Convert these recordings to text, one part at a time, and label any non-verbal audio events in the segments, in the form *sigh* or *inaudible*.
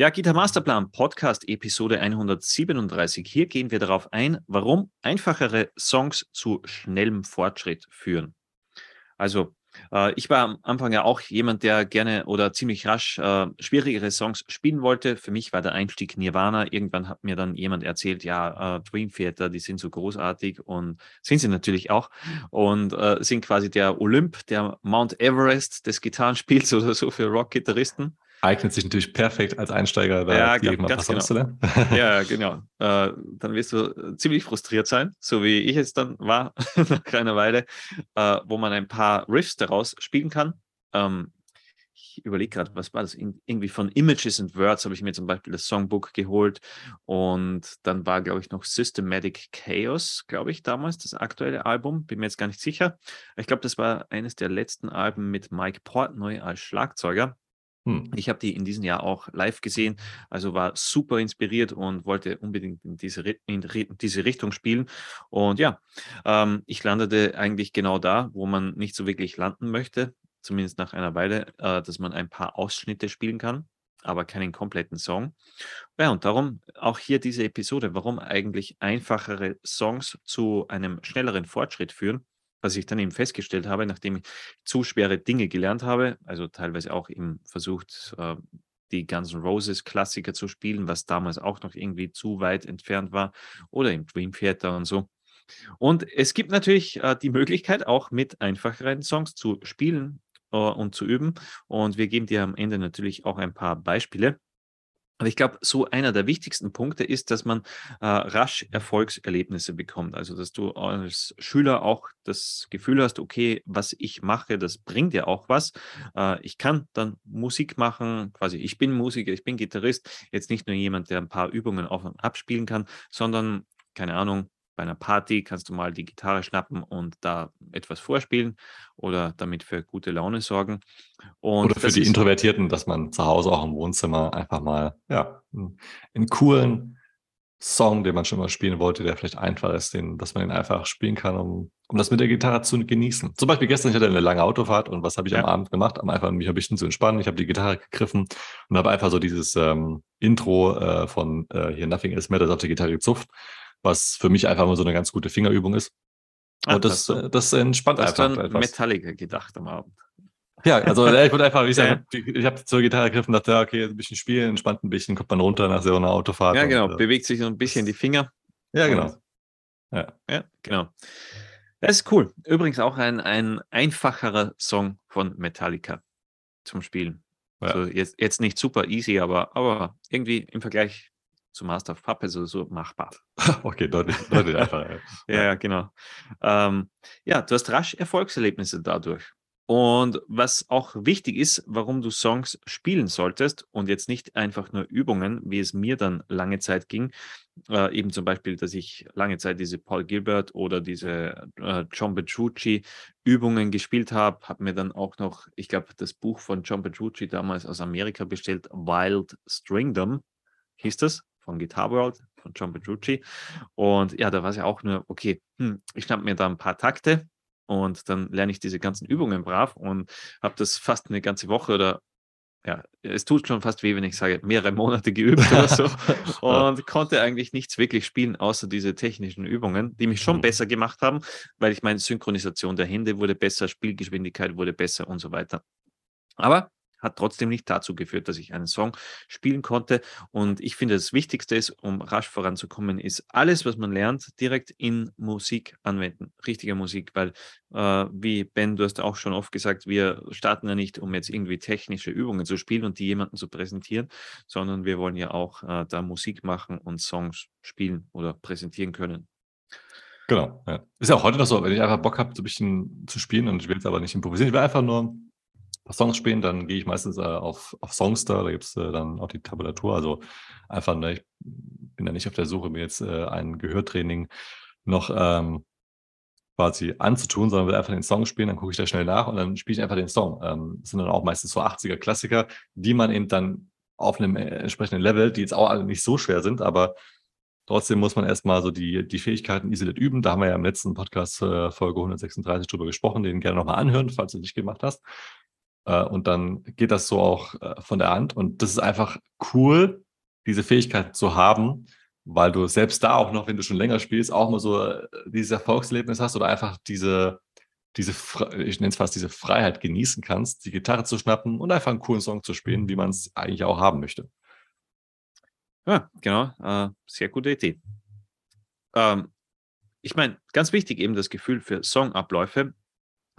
Ja, Gitar Masterplan Podcast Episode 137. Hier gehen wir darauf ein, warum einfachere Songs zu schnellem Fortschritt führen. Also, äh, ich war am Anfang ja auch jemand, der gerne oder ziemlich rasch äh, schwierigere Songs spielen wollte. Für mich war der Einstieg Nirvana. Irgendwann hat mir dann jemand erzählt, ja, äh, Dream Theater, die sind so großartig und sind sie natürlich auch und äh, sind quasi der Olymp, der Mount Everest des Gitarrenspiels *laughs* oder so für Rock-Gitarristen eignet sich natürlich perfekt als Einsteiger da ja, ganz, ganz genau. zu lernen. *laughs* Ja, genau. Äh, dann wirst du äh, ziemlich frustriert sein, so wie ich es dann war *laughs* nach einer Weile, äh, wo man ein paar Riffs daraus spielen kann. Ähm, ich überlege gerade, was war das? irgendwie von Images and Words habe ich mir zum Beispiel das Songbook geholt und dann war, glaube ich, noch Systematic Chaos, glaube ich, damals das aktuelle Album. Bin mir jetzt gar nicht sicher. Ich glaube, das war eines der letzten Alben mit Mike Portnoy als Schlagzeuger. Hm. Ich habe die in diesem Jahr auch live gesehen, also war super inspiriert und wollte unbedingt in diese, in diese Richtung spielen. Und ja, ähm, ich landete eigentlich genau da, wo man nicht so wirklich landen möchte, zumindest nach einer Weile, äh, dass man ein paar Ausschnitte spielen kann, aber keinen kompletten Song. Ja, und darum auch hier diese Episode, warum eigentlich einfachere Songs zu einem schnelleren Fortschritt führen was ich dann eben festgestellt habe, nachdem ich zu schwere Dinge gelernt habe, also teilweise auch eben versucht, äh, die Guns N' Roses Klassiker zu spielen, was damals auch noch irgendwie zu weit entfernt war, oder im Dream Theater und so. Und es gibt natürlich äh, die Möglichkeit, auch mit einfacheren Songs zu spielen äh, und zu üben. Und wir geben dir am Ende natürlich auch ein paar Beispiele. Aber ich glaube, so einer der wichtigsten Punkte ist, dass man äh, rasch Erfolgserlebnisse bekommt. Also, dass du als Schüler auch das Gefühl hast, okay, was ich mache, das bringt ja auch was. Äh, ich kann dann Musik machen, quasi ich bin Musiker, ich bin Gitarrist, jetzt nicht nur jemand, der ein paar Übungen auf und abspielen kann, sondern, keine Ahnung, bei einer Party kannst du mal die Gitarre schnappen und da etwas vorspielen oder damit für gute Laune sorgen. Und oder für die Introvertierten, dass man zu Hause auch im Wohnzimmer einfach mal ja, einen coolen Song, den man schon mal spielen wollte, der vielleicht einfach ist, den, dass man ihn einfach spielen kann, um, um das mit der Gitarre zu genießen. Zum Beispiel gestern, ich hatte eine lange Autofahrt und was habe ich ja. am Abend gemacht? Am einfach mich ein bisschen zu entspannen. Ich habe die Gitarre gegriffen und habe einfach so dieses ähm, Intro äh, von äh, hier Nothing Is Matters auf die Gitarre gezupft was für mich einfach mal so eine ganz gute Fingerübung ist. Ah, und das, das, das entspannt einfach. Hast du an Metallica gedacht am Abend? Ja, also ich würde einfach, wie gesagt, *laughs* ja. ich habe zur Gitarre gegriffen und dachte, okay, ein bisschen spielen, entspannt ein bisschen, kommt man runter nach so einer Autofahrt. Ja, genau, und, äh, bewegt sich so ein bisschen die Finger. Ja, genau. Ja, ja genau. Das ist cool. Übrigens auch ein, ein einfacherer Song von Metallica zum Spielen. Ja. Also jetzt, jetzt nicht super easy, aber, aber irgendwie im Vergleich zu Master of Puppets oder so machbar. *laughs* okay, deutlich, deutlich einfacher. ja, ja, genau. Ähm, ja, du hast rasch Erfolgserlebnisse dadurch. Und was auch wichtig ist, warum du Songs spielen solltest und jetzt nicht einfach nur Übungen, wie es mir dann lange Zeit ging, äh, eben zum Beispiel, dass ich lange Zeit diese Paul Gilbert oder diese äh, John Petrucci Übungen gespielt habe, habe mir dann auch noch, ich glaube, das Buch von John Petrucci damals aus Amerika bestellt, Wild Stringdom hieß das von Guitar World, von John Petrucci. Und ja, da war es ja auch nur, okay, hm, ich schnapp mir da ein paar Takte und dann lerne ich diese ganzen Übungen brav und habe das fast eine ganze Woche oder ja, es tut schon fast weh, wenn ich sage, mehrere Monate geübt oder so *laughs* und konnte eigentlich nichts wirklich spielen, außer diese technischen Übungen, die mich schon mhm. besser gemacht haben, weil ich meine, Synchronisation der Hände wurde besser, Spielgeschwindigkeit wurde besser und so weiter. Aber hat trotzdem nicht dazu geführt, dass ich einen Song spielen konnte. Und ich finde, das Wichtigste ist, um rasch voranzukommen, ist alles, was man lernt, direkt in Musik anwenden. Richtige Musik, weil, äh, wie Ben, du hast auch schon oft gesagt, wir starten ja nicht, um jetzt irgendwie technische Übungen zu spielen und die jemanden zu präsentieren, sondern wir wollen ja auch äh, da Musik machen und Songs spielen oder präsentieren können. Genau, ja. Ist ja auch heute noch so, wenn ich einfach Bock habe, so ein bisschen zu spielen und ich will jetzt aber nicht improvisieren, ich will einfach nur Songs spielen, dann gehe ich meistens äh, auf, auf Songster, da gibt es äh, dann auch die Tabulatur. Also einfach, ne, ich bin da nicht auf der Suche, mir jetzt äh, ein Gehörtraining noch ähm, quasi anzutun, sondern will einfach den Song spielen, dann gucke ich da schnell nach und dann spiele ich einfach den Song. Ähm, das sind dann auch meistens so 80er Klassiker, die man eben dann auf einem äh, entsprechenden Level, die jetzt auch alle nicht so schwer sind, aber Trotzdem muss man erstmal so die, die Fähigkeiten isoliert üben. Da haben wir ja im letzten Podcast äh, Folge 136 drüber gesprochen, den gerne nochmal anhören, falls du nicht gemacht hast. Äh, und dann geht das so auch äh, von der Hand. Und das ist einfach cool, diese Fähigkeit zu haben, weil du selbst da auch noch, wenn du schon länger spielst, auch mal so äh, dieses Erfolgserlebnis hast oder einfach diese, diese, ich nenne es fast diese Freiheit genießen kannst, die Gitarre zu schnappen und einfach einen coolen Song zu spielen, wie man es eigentlich auch haben möchte. Ja, genau. Sehr gute Idee. Ähm, ich meine, ganz wichtig eben das Gefühl für Songabläufe.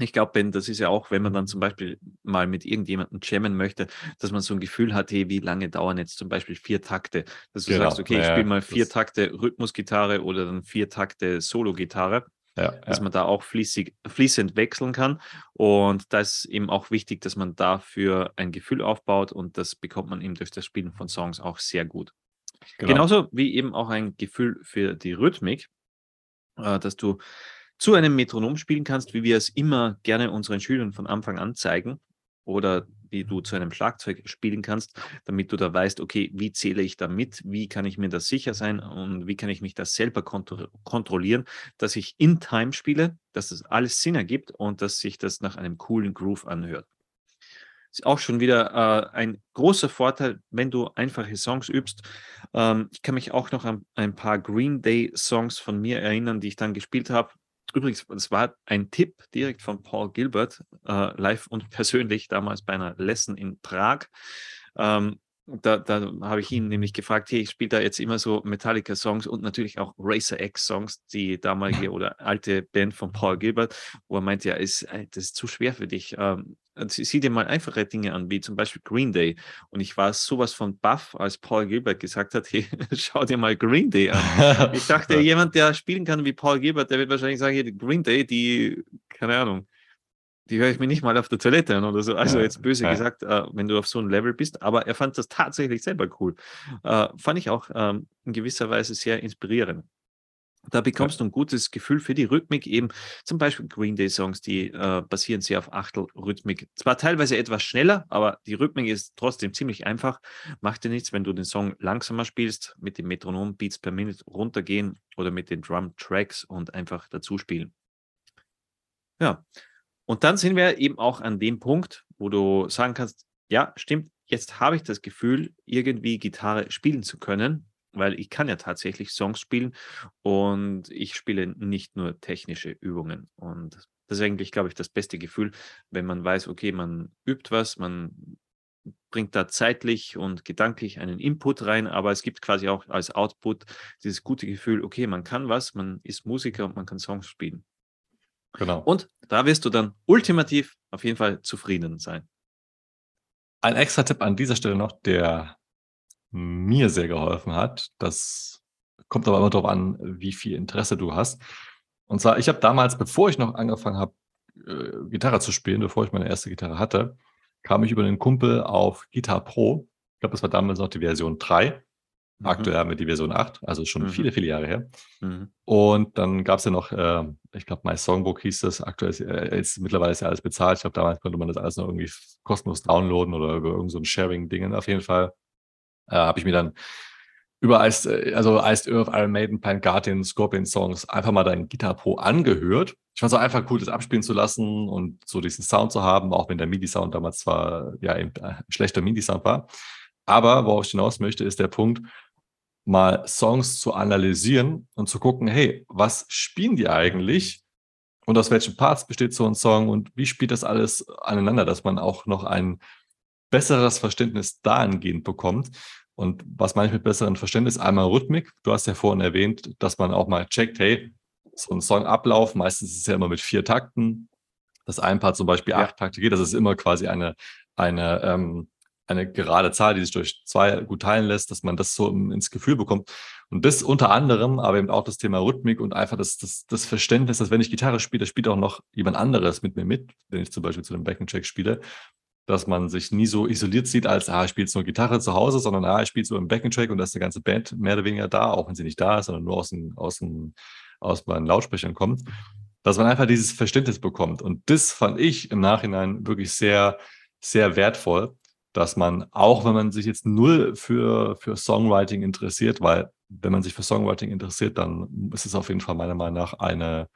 Ich glaube, Ben, das ist ja auch, wenn man dann zum Beispiel mal mit irgendjemandem jammen möchte, dass man so ein Gefühl hat, hey, wie lange dauern jetzt zum Beispiel vier Takte? Dass du genau. sagst, okay, ich spiele mal vier Takte Rhythmusgitarre oder dann vier Takte Solo-Gitarre. Ja, dass ja. man da auch fließig, fließend wechseln kann. Und da ist eben auch wichtig, dass man dafür ein Gefühl aufbaut und das bekommt man eben durch das Spielen von Songs auch sehr gut. Genau. Genauso wie eben auch ein Gefühl für die Rhythmik, äh, dass du zu einem Metronom spielen kannst, wie wir es immer gerne unseren Schülern von Anfang an zeigen. Oder wie du zu einem Schlagzeug spielen kannst, damit du da weißt, okay, wie zähle ich da mit, wie kann ich mir das sicher sein und wie kann ich mich das selber kontro kontrollieren, dass ich in Time spiele, dass das alles Sinn ergibt und dass sich das nach einem coolen Groove anhört. Ist auch schon wieder äh, ein großer Vorteil, wenn du einfache Songs übst. Ähm, ich kann mich auch noch an ein paar Green Day Songs von mir erinnern, die ich dann gespielt habe. Übrigens, das war ein Tipp direkt von Paul Gilbert, äh, live und persönlich, damals bei einer Lesson in Prag. Ähm, da, da habe ich ihn nämlich gefragt, hey, ich spiele da jetzt immer so Metallica-Songs und natürlich auch Racer X-Songs, die damalige oder alte Band von Paul Gilbert, wo er meinte, ja, ist, äh, das ist zu schwer für dich. Ähm, sieh dir mal einfache Dinge an, wie zum Beispiel Green Day. Und ich war sowas von baff, als Paul Gilbert gesagt hat, *laughs* hey, schau dir mal Green Day an. *laughs* ich dachte, jemand, der spielen kann wie Paul Gilbert, der wird wahrscheinlich sagen, hey, Green Day, die, keine Ahnung, die höre ich mir nicht mal auf der Toilette an oder so. Also jetzt böse ja. gesagt, äh, wenn du auf so einem Level bist. Aber er fand das tatsächlich selber cool. Äh, fand ich auch ähm, in gewisser Weise sehr inspirierend. Da bekommst ja. du ein gutes Gefühl für die Rhythmik, eben zum Beispiel Green Day Songs, die äh, basieren sehr auf Achtelrhythmik. Zwar teilweise etwas schneller, aber die Rhythmik ist trotzdem ziemlich einfach. Macht dir nichts, wenn du den Song langsamer spielst, mit dem Metronom Beats per Minute runtergehen oder mit den Drum Tracks und einfach dazu spielen. Ja, und dann sind wir eben auch an dem Punkt, wo du sagen kannst, ja, stimmt, jetzt habe ich das Gefühl, irgendwie Gitarre spielen zu können, weil ich kann ja tatsächlich Songs spielen und ich spiele nicht nur technische Übungen. Und das ist eigentlich, glaube ich, das beste Gefühl, wenn man weiß, okay, man übt was, man bringt da zeitlich und gedanklich einen Input rein, aber es gibt quasi auch als Output dieses gute Gefühl, okay, man kann was, man ist Musiker und man kann Songs spielen. Genau. Und da wirst du dann ultimativ auf jeden Fall zufrieden sein. Ein extra Tipp an dieser Stelle noch, der mir sehr geholfen hat. Das kommt aber immer darauf an, wie viel Interesse du hast. Und zwar, ich habe damals, bevor ich noch angefangen habe, äh, Gitarre zu spielen, bevor ich meine erste Gitarre hatte, kam ich über einen Kumpel auf Guitar Pro. Ich glaube, das war damals noch die Version 3. Mhm. Aktuell haben wir die Version 8, also schon mhm. viele, viele Jahre her. Mhm. Und dann gab es ja noch, äh, ich glaube, My Songbook hieß das. Aktuell ist, äh, ist, mittlerweile ist ja alles bezahlt. Ich glaube, damals konnte man das alles noch irgendwie kostenlos downloaden oder über irgendein so Sharing-Dingen. Auf jeden Fall äh, habe ich mir dann über Iced, äh, also Iced Earth, Iron Maiden, Pine Guardian, Scorpion Songs einfach mal dein Guitar Pro angehört. Ich fand es auch einfach cool, das abspielen zu lassen und so diesen Sound zu haben, auch wenn der MIDI-Sound damals zwar ja eben äh, schlechter MIDI-Sound war. Aber worauf ich hinaus möchte, ist der Punkt, mal Songs zu analysieren und zu gucken, hey, was spielen die eigentlich? Und aus welchen Parts besteht so ein Song und wie spielt das alles aneinander, dass man auch noch ein besseres Verständnis dahingehend bekommt. Und was meine ich mit besserem Verständnis? Einmal Rhythmik. Du hast ja vorhin erwähnt, dass man auch mal checkt, hey, so ein Songablauf, meistens ist es ja immer mit vier Takten, dass ein Part zum Beispiel acht Takte geht. Das ist immer quasi eine, eine ähm, eine gerade Zahl, die sich durch zwei gut teilen lässt, dass man das so ins Gefühl bekommt. Und das unter anderem, aber eben auch das Thema Rhythmik und einfach das, das, das Verständnis, dass wenn ich Gitarre spiele, spielt auch noch jemand anderes mit mir mit, wenn ich zum Beispiel zu einem Backing-Track spiele, dass man sich nie so isoliert sieht, als, ah, spiele jetzt nur Gitarre zu Hause, sondern, ah, ich spiele so im Backing-Track und da ist eine ganze Band mehr oder weniger da, auch wenn sie nicht da ist, sondern nur aus, den, aus, den, aus meinen Lautsprechern kommt, dass man einfach dieses Verständnis bekommt. Und das fand ich im Nachhinein wirklich sehr, sehr wertvoll, dass man, auch wenn man sich jetzt null für, für Songwriting interessiert, weil wenn man sich für Songwriting interessiert, dann ist es auf jeden Fall meiner Meinung nach eine,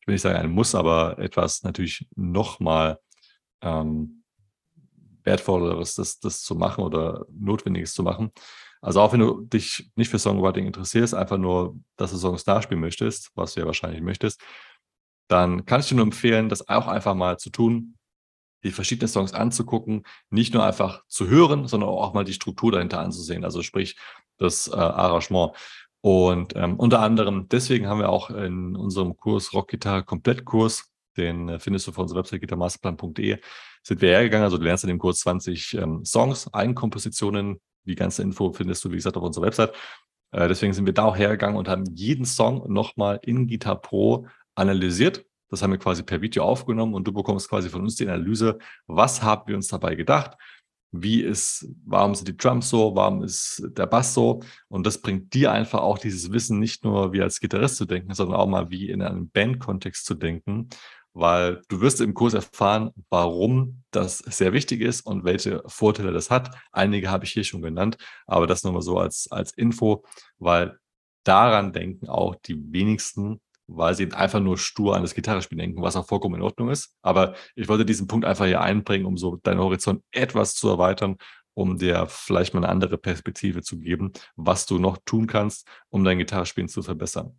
ich will nicht sagen ein Muss, aber etwas natürlich nochmal ähm, Wertvolleres, das, das zu machen oder Notwendiges zu machen. Also auch wenn du dich nicht für Songwriting interessierst, einfach nur, dass du Songs nachspielen möchtest, was du ja wahrscheinlich möchtest, dann kann ich dir nur empfehlen, das auch einfach mal zu tun, die verschiedenen Songs anzugucken, nicht nur einfach zu hören, sondern auch mal die Struktur dahinter anzusehen, also sprich das äh, Arrangement. Und ähm, unter anderem, deswegen haben wir auch in unserem Kurs Rockgitarre Komplettkurs, den äh, findest du auf unserer Website gitarmasterplan.de, sind wir hergegangen. Also du lernst in dem Kurs 20 ähm, Songs, Eigenkompositionen. Die ganze Info findest du, wie gesagt, auf unserer Website. Äh, deswegen sind wir da auch hergegangen und haben jeden Song nochmal in Guitar Pro analysiert. Das haben wir quasi per Video aufgenommen und du bekommst quasi von uns die Analyse, was haben wir uns dabei gedacht, wie ist, warum sind die Drums so, warum ist der Bass so und das bringt dir einfach auch dieses Wissen, nicht nur wie als Gitarrist zu denken, sondern auch mal wie in einem Bandkontext zu denken, weil du wirst im Kurs erfahren, warum das sehr wichtig ist und welche Vorteile das hat. Einige habe ich hier schon genannt, aber das nur mal so als, als Info, weil daran denken auch die wenigsten weil sie einfach nur stur an das Gitarrespielen denken, was auch vollkommen in Ordnung ist. Aber ich wollte diesen Punkt einfach hier einbringen, um so deinen Horizont etwas zu erweitern, um dir vielleicht mal eine andere Perspektive zu geben, was du noch tun kannst, um dein Gitarrespielen zu verbessern.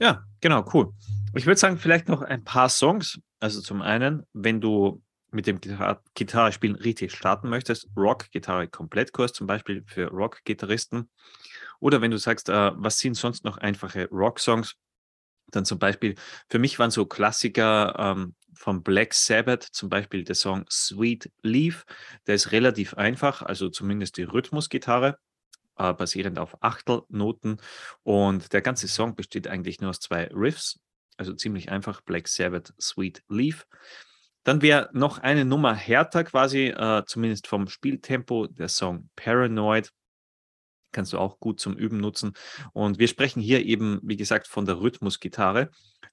Ja, genau, cool. Ich würde sagen, vielleicht noch ein paar Songs. Also zum einen, wenn du mit dem Gitar Gitarrespielen richtig starten möchtest, Rock-Gitarre-Komplettkurs zum Beispiel für Rock-Gitarristen. Oder wenn du sagst, äh, was sind sonst noch einfache Rock-Songs, dann zum Beispiel, für mich waren so Klassiker ähm, von Black Sabbath, zum Beispiel der Song Sweet Leaf. Der ist relativ einfach, also zumindest die Rhythmusgitarre, äh, basierend auf Achtelnoten. Und der ganze Song besteht eigentlich nur aus zwei Riffs, also ziemlich einfach, Black Sabbath Sweet Leaf. Dann wäre noch eine Nummer härter quasi, äh, zumindest vom Spieltempo, der Song Paranoid. Kannst du auch gut zum Üben nutzen. Und wir sprechen hier eben, wie gesagt, von der Rhythmusgitarre.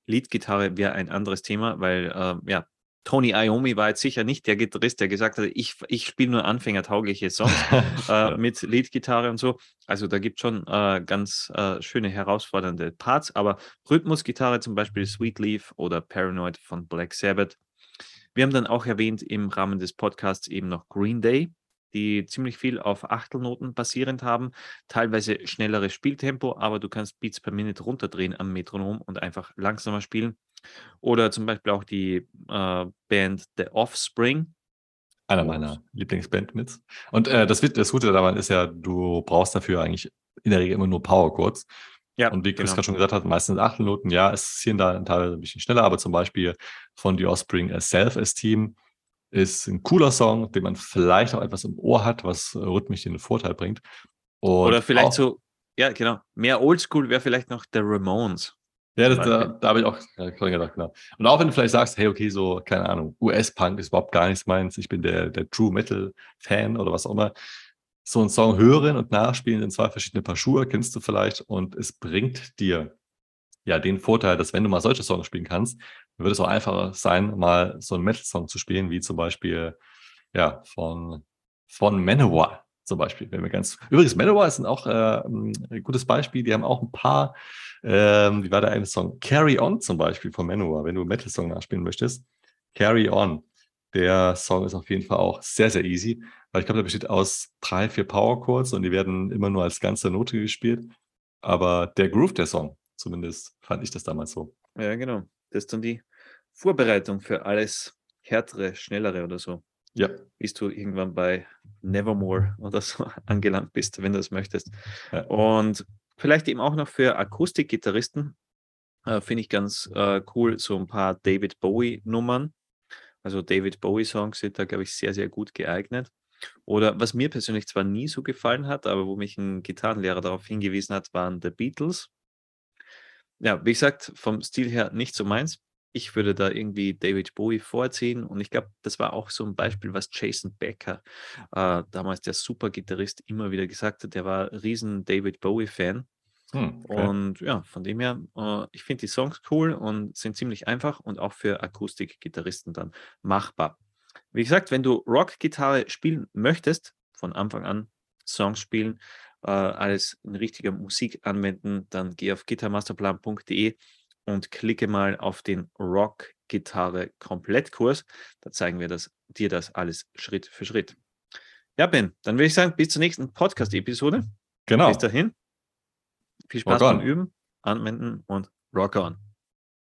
Leadgitarre wäre ein anderes Thema, weil äh, ja, Tony Iommi war jetzt sicher nicht der Gitarrist, der gesagt hat, ich, ich spiele nur anfängertaugliche Songs *laughs* äh, mit Leadgitarre und so. Also da gibt es schon äh, ganz äh, schöne, herausfordernde Parts, aber Rhythmusgitarre zum Beispiel Sweet Leaf oder Paranoid von Black Sabbath. Wir haben dann auch erwähnt im Rahmen des Podcasts eben noch Green Day, die ziemlich viel auf Achtelnoten basierend haben, teilweise schnelleres Spieltempo, aber du kannst Beats per Minute runterdrehen am Metronom und einfach langsamer spielen. Oder zum Beispiel auch die äh, Band The Offspring. Einer meiner Lieblingsbandmits. Und äh, das, das Gute daran ist ja, du brauchst dafür eigentlich in der Regel immer nur Power Chords. Ja, und wie Chris genau. gerade schon gesagt hat, meistens Achtelnoten, ja, es ist hier da teilweise ein bisschen schneller, aber zum Beispiel von The Offspring Self-Esteem ist ein cooler Song, den man vielleicht auch etwas im Ohr hat, was rhythmisch den Vorteil bringt. Und Oder vielleicht auch, so, ja, genau. Mehr Oldschool wäre vielleicht noch der Ramones. Ja, das, da, da habe ich auch dran gedacht, genau. Und auch wenn du vielleicht sagst, hey, okay, so, keine Ahnung, US-Punk ist überhaupt gar nichts meins, ich bin der, der True Metal-Fan oder was auch immer, so einen Song hören und nachspielen in zwei verschiedene Paar Schuhe, kennst du vielleicht, und es bringt dir ja den Vorteil, dass wenn du mal solche Songs spielen kannst, dann wird es auch einfacher sein, mal so einen Metal-Song zu spielen, wie zum Beispiel ja von, von Manowar zum Beispiel. Wenn wir ganz Übrigens, Manowar ist auch äh, ein gutes Beispiel. Die haben auch ein paar, ähm, wie war der eine Song? Carry On zum Beispiel von Manowar, wenn du einen Metal-Song nachspielen möchtest. Carry On. Der Song ist auf jeden Fall auch sehr, sehr easy. Weil ich glaube, der besteht aus drei, vier Power Chords und die werden immer nur als ganze Note gespielt. Aber der Groove der Song, zumindest fand ich das damals so. Ja, genau. Das ist dann die Vorbereitung für alles härtere, schnellere oder so. Ja. Bis du irgendwann bei Nevermore oder so *laughs* angelangt bist, wenn du das möchtest. Ja. Und vielleicht eben auch noch für Akustikgitarristen äh, finde ich ganz äh, cool so ein paar David Bowie Nummern. Also David Bowie Songs sind da, glaube ich, sehr, sehr gut geeignet. Oder was mir persönlich zwar nie so gefallen hat, aber wo mich ein Gitarrenlehrer darauf hingewiesen hat, waren The Beatles. Ja, wie gesagt, vom Stil her nicht so meins. Ich würde da irgendwie David Bowie vorziehen und ich glaube, das war auch so ein Beispiel, was Jason Becker, äh, damals der Supergitarrist, immer wieder gesagt hat. Der war riesen David Bowie-Fan. Hm, okay. Und ja, von dem her, äh, ich finde die Songs cool und sind ziemlich einfach und auch für Akustikgitarristen dann machbar. Wie gesagt, wenn du Rock-Gitarre spielen möchtest, von Anfang an Songs spielen, äh, alles in richtiger Musik anwenden, dann geh auf gitarmasterplan.de und klicke mal auf den Rock Gitarre Komplettkurs. Da zeigen wir das, dir das alles Schritt für Schritt. Ja, Ben, dann würde ich sagen, bis zur nächsten Podcast-Episode. Genau. Bis dahin. Viel Spaß beim Üben, Anwenden und Rock on.